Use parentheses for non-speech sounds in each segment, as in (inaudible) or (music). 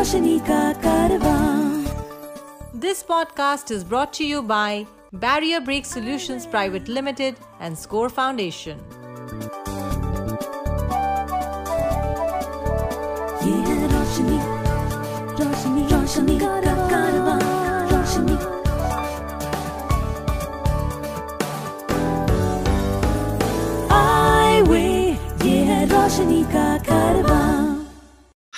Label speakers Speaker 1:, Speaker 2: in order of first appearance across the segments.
Speaker 1: रोशनी का कारवां
Speaker 2: This podcast is brought to you by Barrier Break Solutions Private Limited and Score Foundation.
Speaker 1: ये है रोशनी रोशनी रोशनी का कारवां रोशनी आई वे ये है रोशनी का कारवां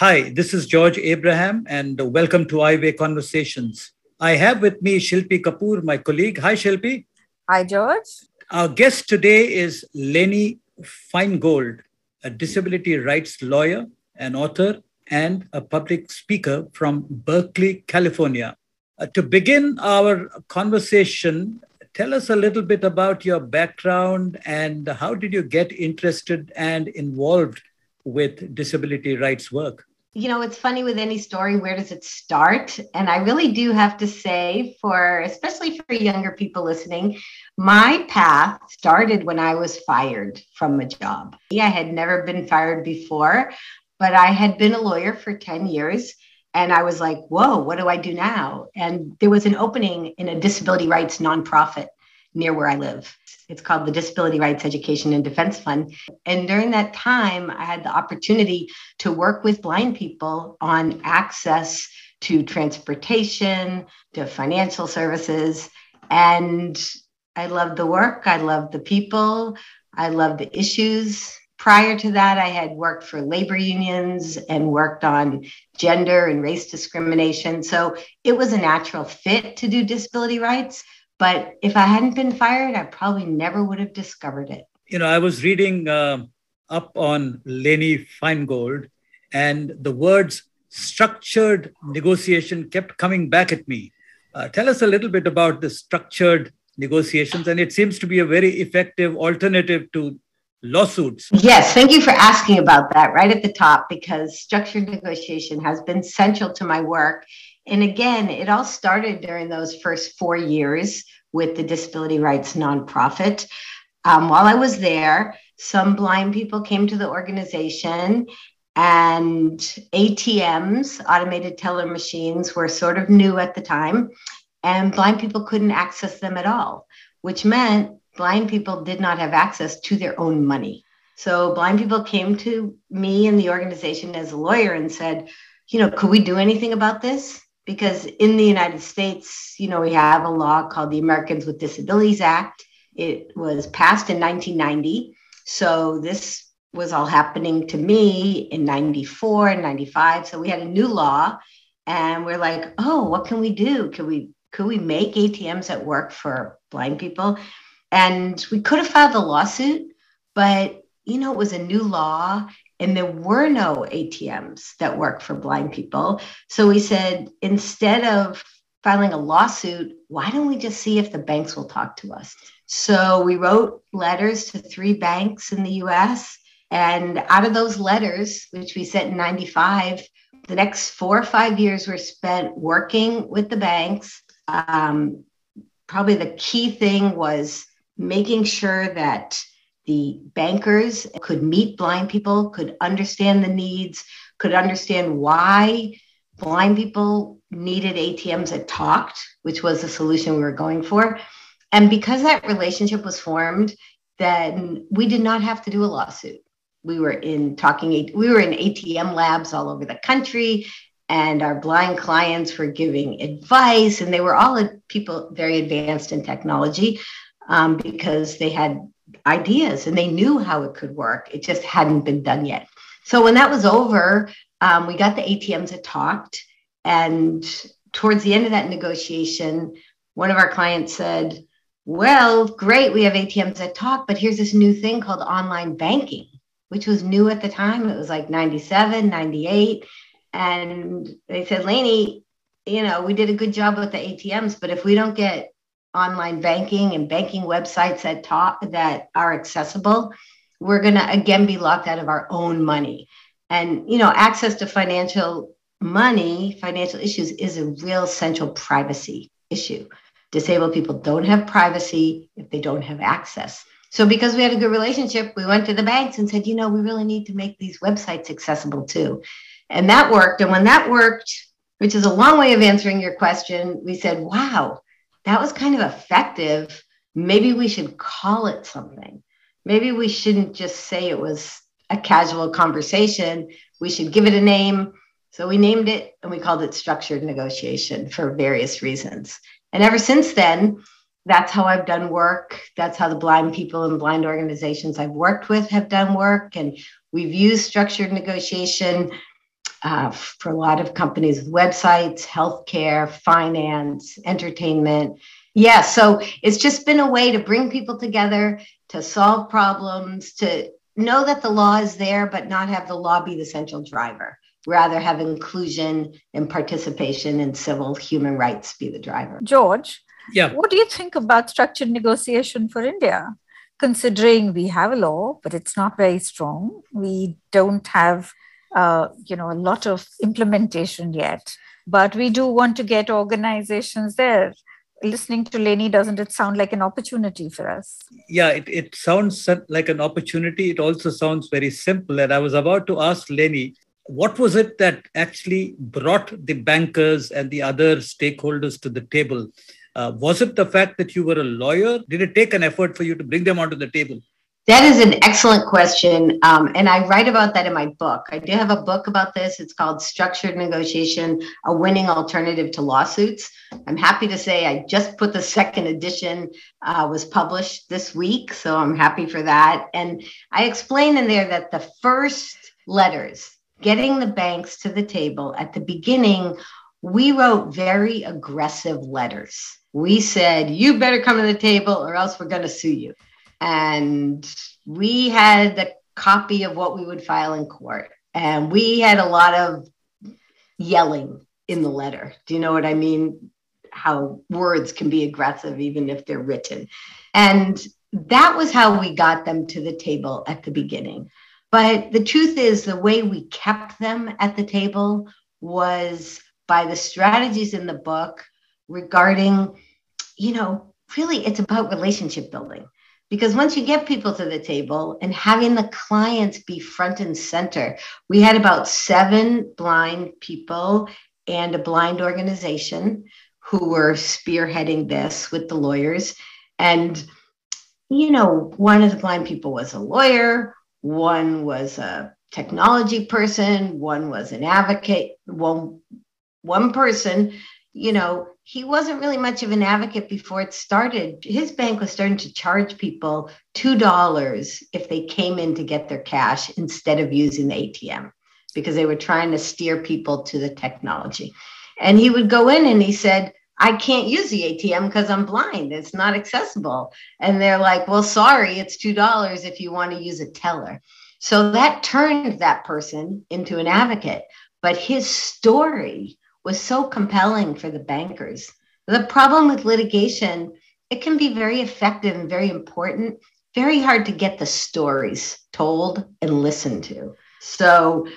Speaker 3: Hi, this is George Abraham, and welcome to Eyeway Conversations. I have with me Shilpi Kapoor, my colleague. Hi, Shilpi.
Speaker 4: Hi, George.
Speaker 3: Our guest today is Lainey Feingold, a disability rights lawyer, an author, and a public speaker from Berkeley, California. Uh, to begin our conversation, tell us a little bit about your background and how did you get interested and involved with disability rights work?
Speaker 5: You know it's funny with any story where does it start? And i really do have to say for especially for younger people listening my path started when i was fired from a job. I had never been fired before but i had been a lawyer for 10 years and i was like whoa what do i do now? And there was an opening in a disability rights nonprofit near where I live. It's called the Disability Rights Education and Defense Fund. And during that time, I had the opportunity to work with blind people on access to transportation, to financial services. And I loved the work, I loved the people, I loved the issues. Prior to that, I had worked for labor unions and worked on gender and race discrimination. So it was a natural fit to do disability rights. But if I hadn't been fired, I probably never would have discovered it.
Speaker 3: You know, I was reading uh, up on Lainey Feingold, and the words structured negotiation kept coming back at me. Uh, tell us a little bit about the structured negotiations, and it seems to be a very effective alternative to lawsuits.
Speaker 5: Yes, thank you for asking about that right at the top because structured negotiation has been central to my work. And again, it all started during those first four years with the Disability Rights Nonprofit. Um, while I was there, some blind people came to the organization, and ATMs, automated teller machines, were sort of new at the time, and blind people couldn't access them at all, which meant blind people did not have access to their own money. So blind people came to me and the organization as a lawyer and said, you know, could we do anything about this? Because in the United States, you know, we have a law called the Americans with Disabilities Act. It was passed in 1990. So this was all happening to me in 94 and 95. So we had a new law and we're like, oh, what can we do? Could we could we make ATMs that work for blind people? And we could have filed a lawsuit, but you know, it was a new law and there were no ATMs that work for blind people. So we said, instead of filing a lawsuit, why don't we just see if the banks will talk to us? So we wrote letters to three banks in the US. And out of those letters, which we sent in 95, the next four or five years were spent working with the banks. Um, probably the key thing was making sure that the bankers could meet blind people, could understand the needs, could understand why blind people needed ATMs that talked, which was the solution we were going for. And because that relationship was formed, then we did not have to do a lawsuit. We were in talking, we were in ATM labs all over the country, and our blind clients were giving advice, and they were all people very advanced in technology um, because they had ideas and they knew how it could work. It just hadn't been done yet. So when that was over, um, we got the ATMs that talked. And towards the end of that negotiation, one of our clients said, Well, great, we have ATMs that talk, but here's this new thing called online banking, which was new at the time. It was like 97, 98. And they said, Lainey, you know, we did a good job with the ATMs, but if we don't get online banking and banking websites that talk that are accessible, we're going to again be locked out of our own money. And you know, access to financial money, financial issues is a real central privacy issue. Disabled people don't have privacy if they don't have access. So because we had a good relationship, we went to the banks and said, you know, we really need to make these websites accessible too. And that worked. And when that worked, which is a long way of answering your question, we said, wow, that was kind of effective. Maybe we should call it something. Maybe we shouldn't just say it was a casual conversation. We should give it a name. So we named it and we called it structured negotiation for various reasons. And ever since then, that's how I've done work. That's how the blind people and blind organizations I've worked with have done work. And we've used structured negotiation uh, for a lot of companies with websites, healthcare, finance, entertainment. Yeah, so it's just been a way to bring people together, to solve problems, to know that the law is there, but not have the law be the central driver. Rather, have inclusion and participation in civil human rights be the driver.
Speaker 4: George,
Speaker 3: Yeah.
Speaker 4: what do you think about structured negotiation for India? Considering we have a law, but it's not very strong, we don't have, uh, you know, a lot of implementation yet. But we do want to get organizations there. Listening to Lainey, doesn't it sound like an opportunity for us?
Speaker 3: Yeah, it, it sounds like an opportunity. It also sounds very simple. And I was about to ask Lainey, what was it that actually brought the bankers and the other stakeholders to the table? Uh, was it the fact that you were a lawyer? Did it take an effort for you to bring them onto the table?
Speaker 5: That is an excellent question. Um, and I write about that in my book. I do have a book about this. It's called Structured Negotiation A Winning Alternative to Lawsuits. I'm happy to say I just put the second edition, uh, was published this week. So I'm happy for that. And I explain in there that the first letters, getting the banks to the table at the beginning, we wrote very aggressive letters. We said, you better come to the table or else we're going to sue you and we had the copy of what we would file in court. And we had a lot of yelling in the letter. Do you know what i mean? How words can be aggressive even if they're written. And that was how we got them to the table at the beginning. But the truth is the way we kept them at the table was by the strategies in the book regarding you know really it's about relationship building because once you get people to the table and having the clients be front and center we had about seven blind people and a blind organization who were spearheading this with the lawyers. And you know one of the blind people was a lawyer one was a technology person one was an advocate one one person you know he wasn't really much of an advocate before it started. His bank was starting to charge people $2 if they came in to get their cash instead of using the ATM because they were trying to steer people to the technology. And he would go in and he said, I can't use the ATM because I'm blind. It's not accessible. And they're like, well, sorry, it's $2 if you want to use a teller. So that turned that person into an advocate. But his story was so compelling for the bankers. The problem with litigation, it can be very effective and very important, very hard to get the stories told and listened to. So,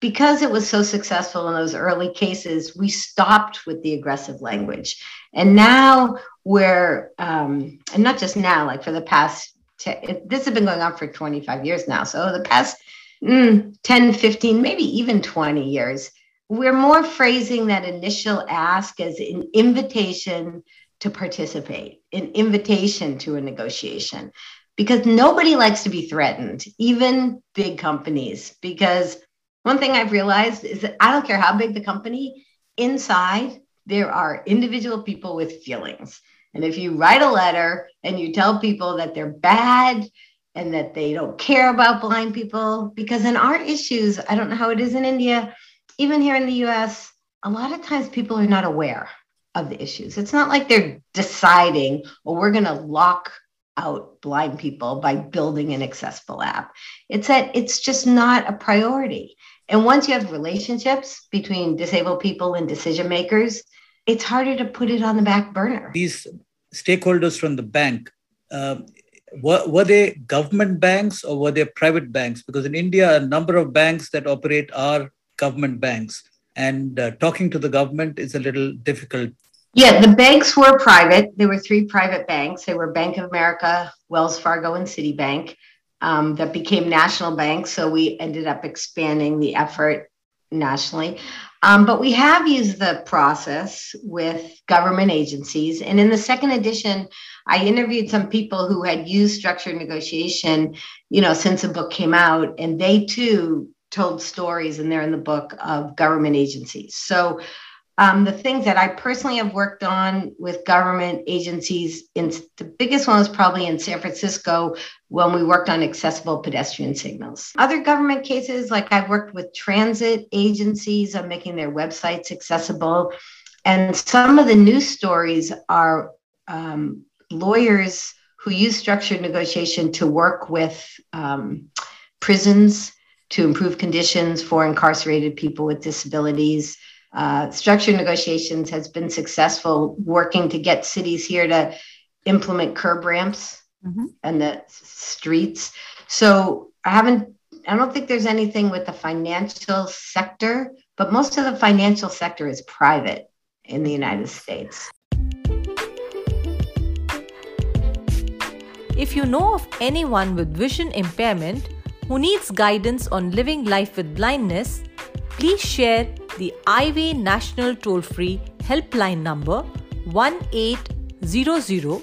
Speaker 5: because it was so successful in those early cases, we stopped with the aggressive language. And now we're, um, and not just now, like for the past, te- this has been going on for 25 years now. So, the past mm, 10, 15, maybe even 20 years, we're more phrasing that initial ask as an invitation to participate, an invitation to a negotiation, because nobody likes to be threatened, even big companies. Because one thing I've realized is that I don't care how big the company, inside there are individual people with feelings. And if you write a letter and you tell people that they're bad and that they don't care about blind people, because in our issues, I don't know how it is in India, even here in the US, a lot of times people are not aware of the issues. It's not like they're deciding, well, we're going to lock out blind people by building an accessible app. It's that it's just not a priority. And once you have relationships between disabled people and decision makers, it's harder to put it on the back burner.
Speaker 3: These stakeholders from the bank, uh, were, were they government banks or were they private banks? Because in India, a number of banks that operate are government banks. And uh, talking to the government is a little difficult.
Speaker 5: Yeah, the banks were private. There were three private banks. They were Bank of America, Wells Fargo, and Citibank um, that became national banks. So we ended up expanding the effort nationally. Um, but we have used the process with government agencies. And in the second edition, I interviewed some people who had used structured negotiation, you know, since the book came out, and they too told stories, and they're in the book of government agencies. So um, the things that I personally have worked on with government agencies, in the biggest one was probably in San Francisco when we worked on accessible pedestrian signals. Other government cases, like I've worked with transit agencies on making their websites accessible. And some of the news stories are um, lawyers who use structured negotiation to work with um, prisons to improve conditions for incarcerated people with disabilities. Uh, structured negotiations has been successful working to get cities here to implement curb ramps mm-hmm. and the streets. So I haven't, I don't think there's anything with the financial sector, but most of the financial sector is private in the United States.
Speaker 2: If you know of anyone with vision impairment who needs guidance on living life with blindness, please share the Eyeway National Toll Free Helpline number 1 800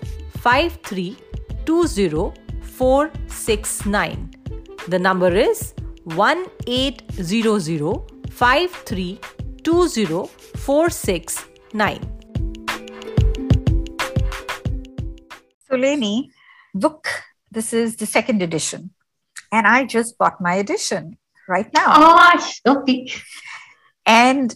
Speaker 2: The number is 1 800
Speaker 4: So, Lainey, book, this is the second edition. And I just bought my edition right now.
Speaker 5: Oh, okay.
Speaker 4: And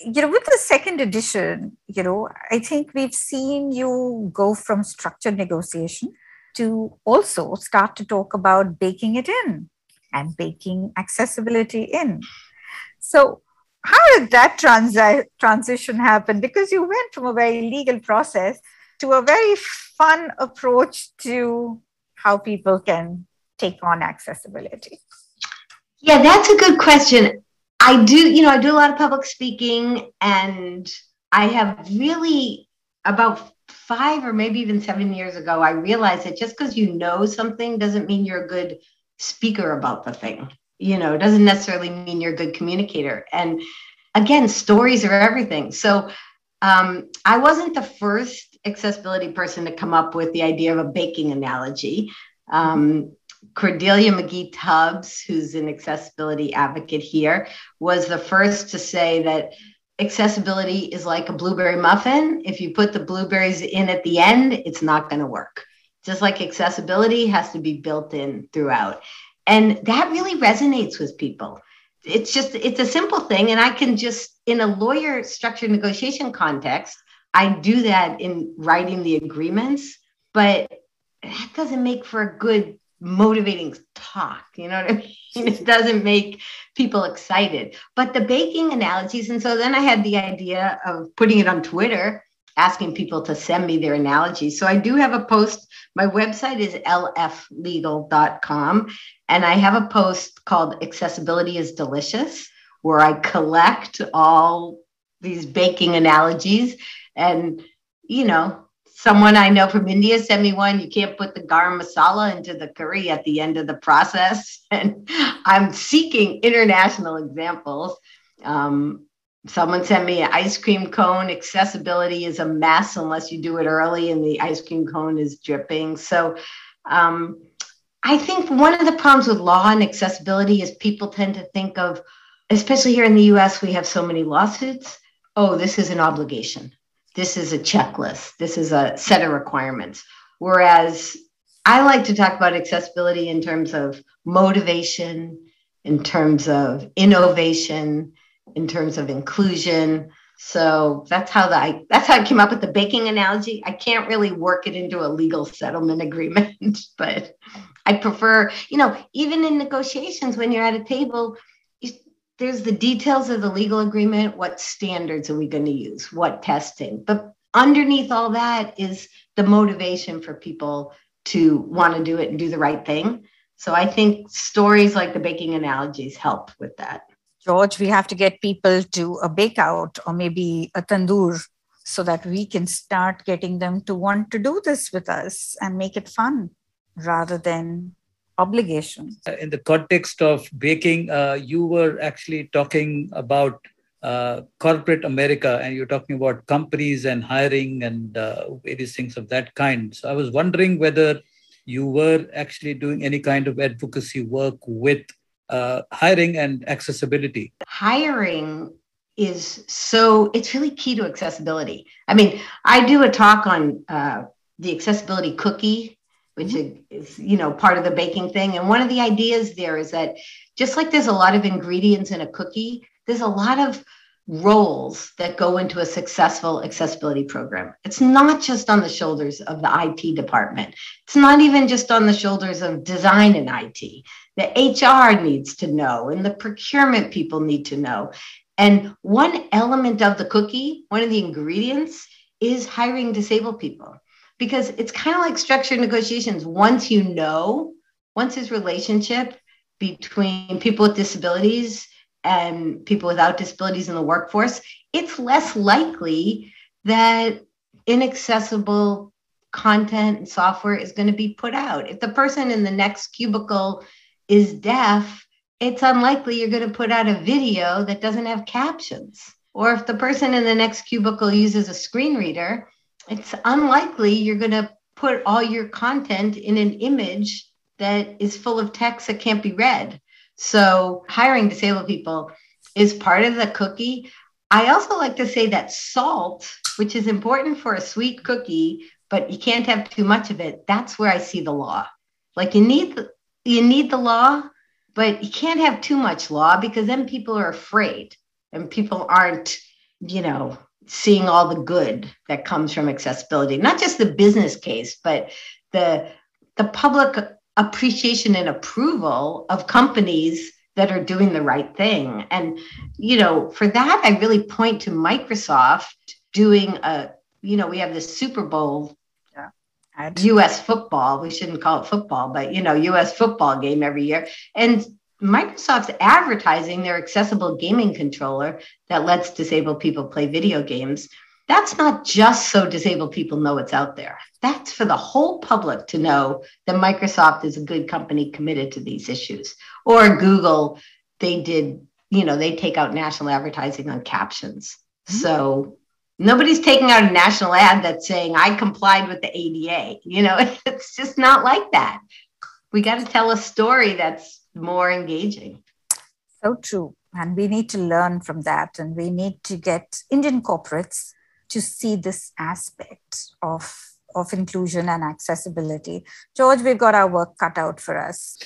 Speaker 4: you know, with the second edition, you know, I think we've seen you go from structured negotiation to also start to talk about baking it in and baking accessibility in. So, how did that transi- transition happen? Because you went from a very legal process to a very fun approach to how people can take on accessibility.
Speaker 5: Yeah, that's a good question. I do, you know, I do a lot of public speaking and I have really about five or maybe even seven years ago, I realized that just because you know something doesn't mean you're a good speaker about the thing. You know, it doesn't necessarily mean you're a good communicator. And again, stories are everything. So um, I wasn't the first accessibility person to come up with the idea of a baking analogy. Um, Cordelia McGee Tubbs, who's an accessibility advocate here, was the first to say that accessibility is like a blueberry muffin. If you put the blueberries in at the end, it's not going to work. Just like accessibility has to be built in throughout. And that really resonates with people. It's just, it's a simple thing. And I can just, in a lawyer structured negotiation context, I do that in writing the agreements, but that doesn't make for a good motivating talk. You know what I mean? (laughs) It doesn't make people excited. But the baking analogies, and so then I had the idea of putting it on Twitter, asking people to send me their analogies. So I do have a post. My website is lflegal.com, and I have a post called Accessibility is Delicious, where I collect all these baking analogies and you know someone I know from India sent me one. You can't put the garam masala into the curry at the end of the process. (laughs) And I'm seeking international examples. Um, someone sent me an ice cream cone. Accessibility is a mess unless you do it early and the ice cream cone is dripping. So um, I think one of the problems with law and accessibility is people tend to think of, especially here in the US, we have so many lawsuits. Oh, this is an obligation this is a checklist, this is a set of requirements. Whereas I like to talk about accessibility in terms of motivation, in terms of innovation, in terms of inclusion. So that's how the, I that's how I came up with the baking analogy. I can't really work it into a legal settlement agreement, (laughs) but I prefer, you know, even in negotiations when you're at a table, there's the details of the legal agreement. What standards are we going to use? What testing? But underneath all that is the motivation for people to want to do it and do the right thing. So I think stories like the baking analogies help with that.
Speaker 4: George, we have to get people to a bake out or maybe a tandoor so that we can start getting them to want to do this with us and make it fun rather than obligation.
Speaker 3: Uh, in the context of baking, uh, you were actually talking about uh, corporate America and you're talking about companies and hiring and uh, various things of that kind. So I was wondering whether you were actually doing any kind of advocacy work with uh, hiring and accessibility.
Speaker 5: Hiring is so, it's really key to accessibility. I mean, I do a talk on uh, the accessibility cookie which mm-hmm. is you know part of the baking thing and one of the ideas there is that just like there's a lot of ingredients in a cookie there's a lot of roles that go into a successful accessibility program. It's not just on the shoulders of the IT department. It's not even just on the shoulders of design and IT. The HR needs to know, and the procurement people need to know. And one element of the cookie, one of the ingredients, is hiring disabled people because it's kind of like structured negotiations. Once you know, once his relationship between people with disabilities and people without disabilities in the workforce, it's less likely that inaccessible content and software is going to be put out. If the person in the next cubicle is deaf, it's unlikely you're going to put out a video that doesn't have captions. Or if the person in the next cubicle uses a screen reader, it's unlikely you're going to put all your content in an image that is full of text that can't be read. So hiring disabled people is part of the cookie. I also like to say that salt, which is important for a sweet cookie, but you can't have too much of it. That's where I see the law. Like you need you need the law, but you can't have too much law because then people are afraid and people aren't, you know, seeing all the good that comes from accessibility. Not just the business case, but the the public appreciation and approval of companies that are doing the right thing. And, you know, for that, I really point to Microsoft doing a, you know, we have this Super Bowl. US football. We shouldn't call it football, but, you know, US football game every year. And Microsoft's advertising their accessible gaming controller that lets disabled people play video games that's not just so disabled people know it's out there. That's for the whole public to know that Microsoft is a good company committed to these issues. Or Google, they did, you know, they take out national advertising on captions. Mm-hmm. So nobody's taking out a national ad that's saying, I complied with the ADA. You know, (laughs) it's just not like that. We got to tell a story that's more engaging.
Speaker 4: So true. And we need to learn from that. And we need to get Indian corporates to see this aspect of, of inclusion and accessibility. George, we've got our work cut out for us.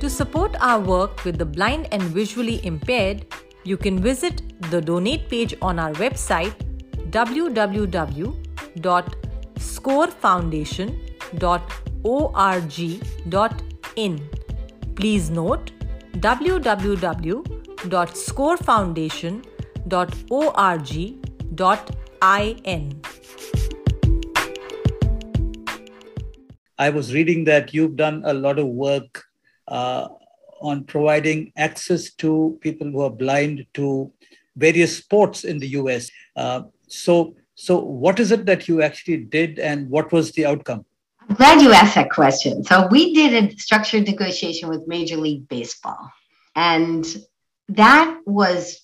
Speaker 2: To support our work with the blind and visually impaired, you can visit the donate page on our website www.scorefoundation.org.in. Please note www www.scorefoundation.org.in.
Speaker 3: I was reading that you've done a lot of work uh, on providing access to people who are blind to various sports in the US. Uh, so, so what is it that you actually did, and what was the outcome?
Speaker 5: I'm glad you asked that question. So we did a structured negotiation with Major League Baseball, and that was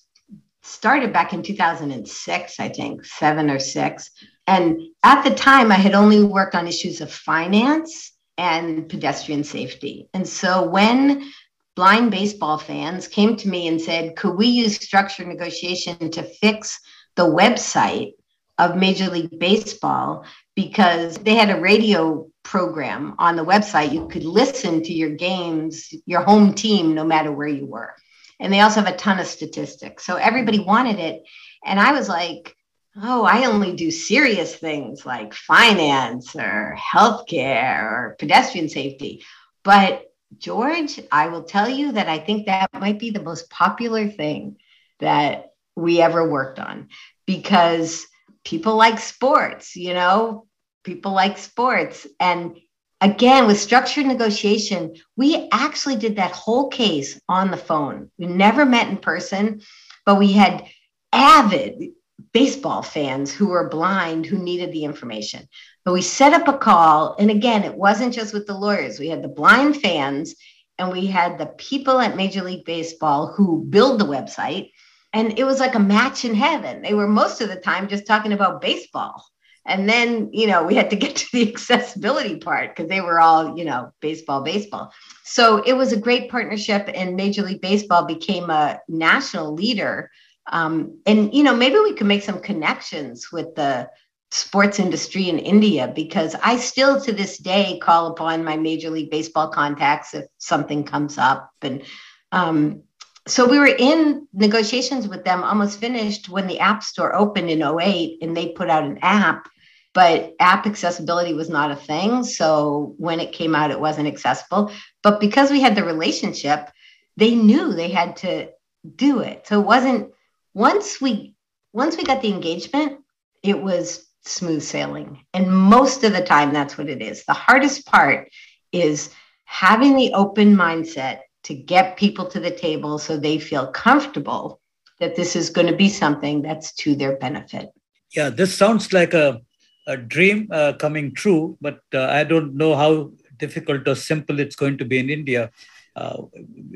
Speaker 5: started back in 2006, I think, seven or six. And at the time, I had only worked on issues of finance and pedestrian safety. And so when blind baseball fans came to me and said, could we use structured negotiation to fix the website of Major League Baseball? Because they had a radio program on the website. You could listen to your games, your home team, no matter where you were. And they also have a ton of statistics. So everybody wanted it. And I was like, oh, I only do serious things like finance or healthcare or pedestrian safety. But George, I will tell you that I think that might be the most popular thing that we ever worked on because people like sports, you know, people like sports. And again with structured negotiation we actually did that whole case on the phone we never met in person but we had avid baseball fans who were blind who needed the information. But we set up a call. And again, it wasn't just with the lawyers, we had the blind fans and we had the people at Major League Baseball who build the website. And it was like a match in heaven. They were most of the time just talking about baseball. And then, you know, we had to get (laughs) to the accessibility part because they were all, you know, baseball, baseball. So it was a great partnership, and Major League Baseball became a national leader. Um, and, you know, maybe we could make some connections with the sports industry in India because I still to this day call upon my Major League Baseball contacts if something comes up. And um, so we were in negotiations with them, almost finished when the App Store opened in 08 and they put out an app but app accessibility was not a thing. So when it came out, it wasn't accessible. But because we had the relationship, they knew they had to do it. So it wasn't once we once we got the engagement, it was smooth sailing. And most of the time that's what it is. The hardest part is having the open mindset to get people to the table so they feel comfortable that this is going to be something that's to their benefit.
Speaker 3: Yeah, this sounds like a a dream uh, coming true, but uh, I don't know how difficult or simple it's going to be in India. Uh,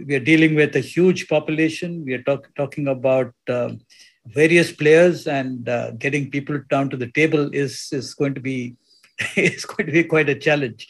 Speaker 3: we are dealing with a huge population. We are talk, talking about um, various players, and uh, getting people down to the table is is going to be (laughs) is going to be quite a challenge.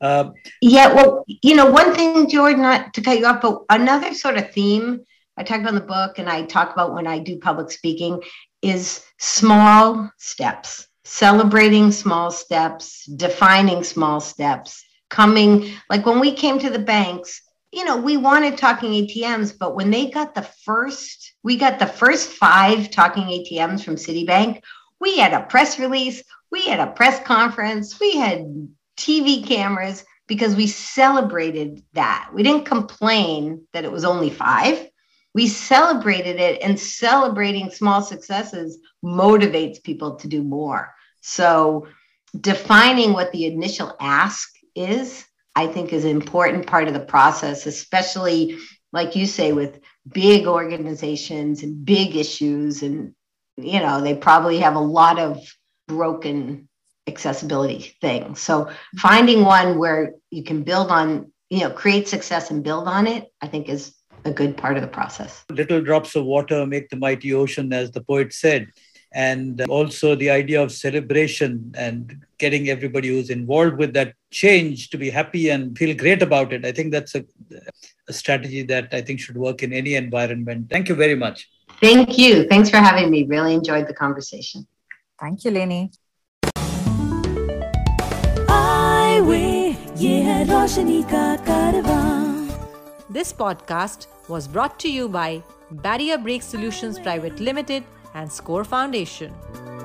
Speaker 5: Uh, yeah, well, you know, one thing, George, not to cut you off, but another sort of theme I talk about in the book, and I talk about when I do public speaking, is small steps celebrating small steps, defining small steps, coming like when we came to the banks, you know, we wanted talking ATMs, but when they got the first, we got the first five talking ATMs from Citibank, we had a press release, we had a press conference, we had TV cameras because we celebrated that. We didn't complain that it was only five we celebrated it and celebrating small successes motivates people to do more so defining what the initial ask is i think is an important part of the process especially like you say with big organizations and big issues and you know they probably have a lot of broken accessibility thing. so finding one where you can build on you know create success and build on it i think is a good part of the process.
Speaker 3: Little drops of water make the mighty ocean, as the poet said. And also the idea of celebration and getting everybody who's involved with that change to be happy and feel great about it. I think that's a, a strategy that I think should work in any environment. Thank you very much.
Speaker 5: Thank you. Thanks for having me. Really enjoyed the conversation.
Speaker 4: Thank you, Lenny.
Speaker 2: This podcast was brought to you by Barrier Break Solutions Private Limited and Score Foundation.
Speaker 1: रोशनी का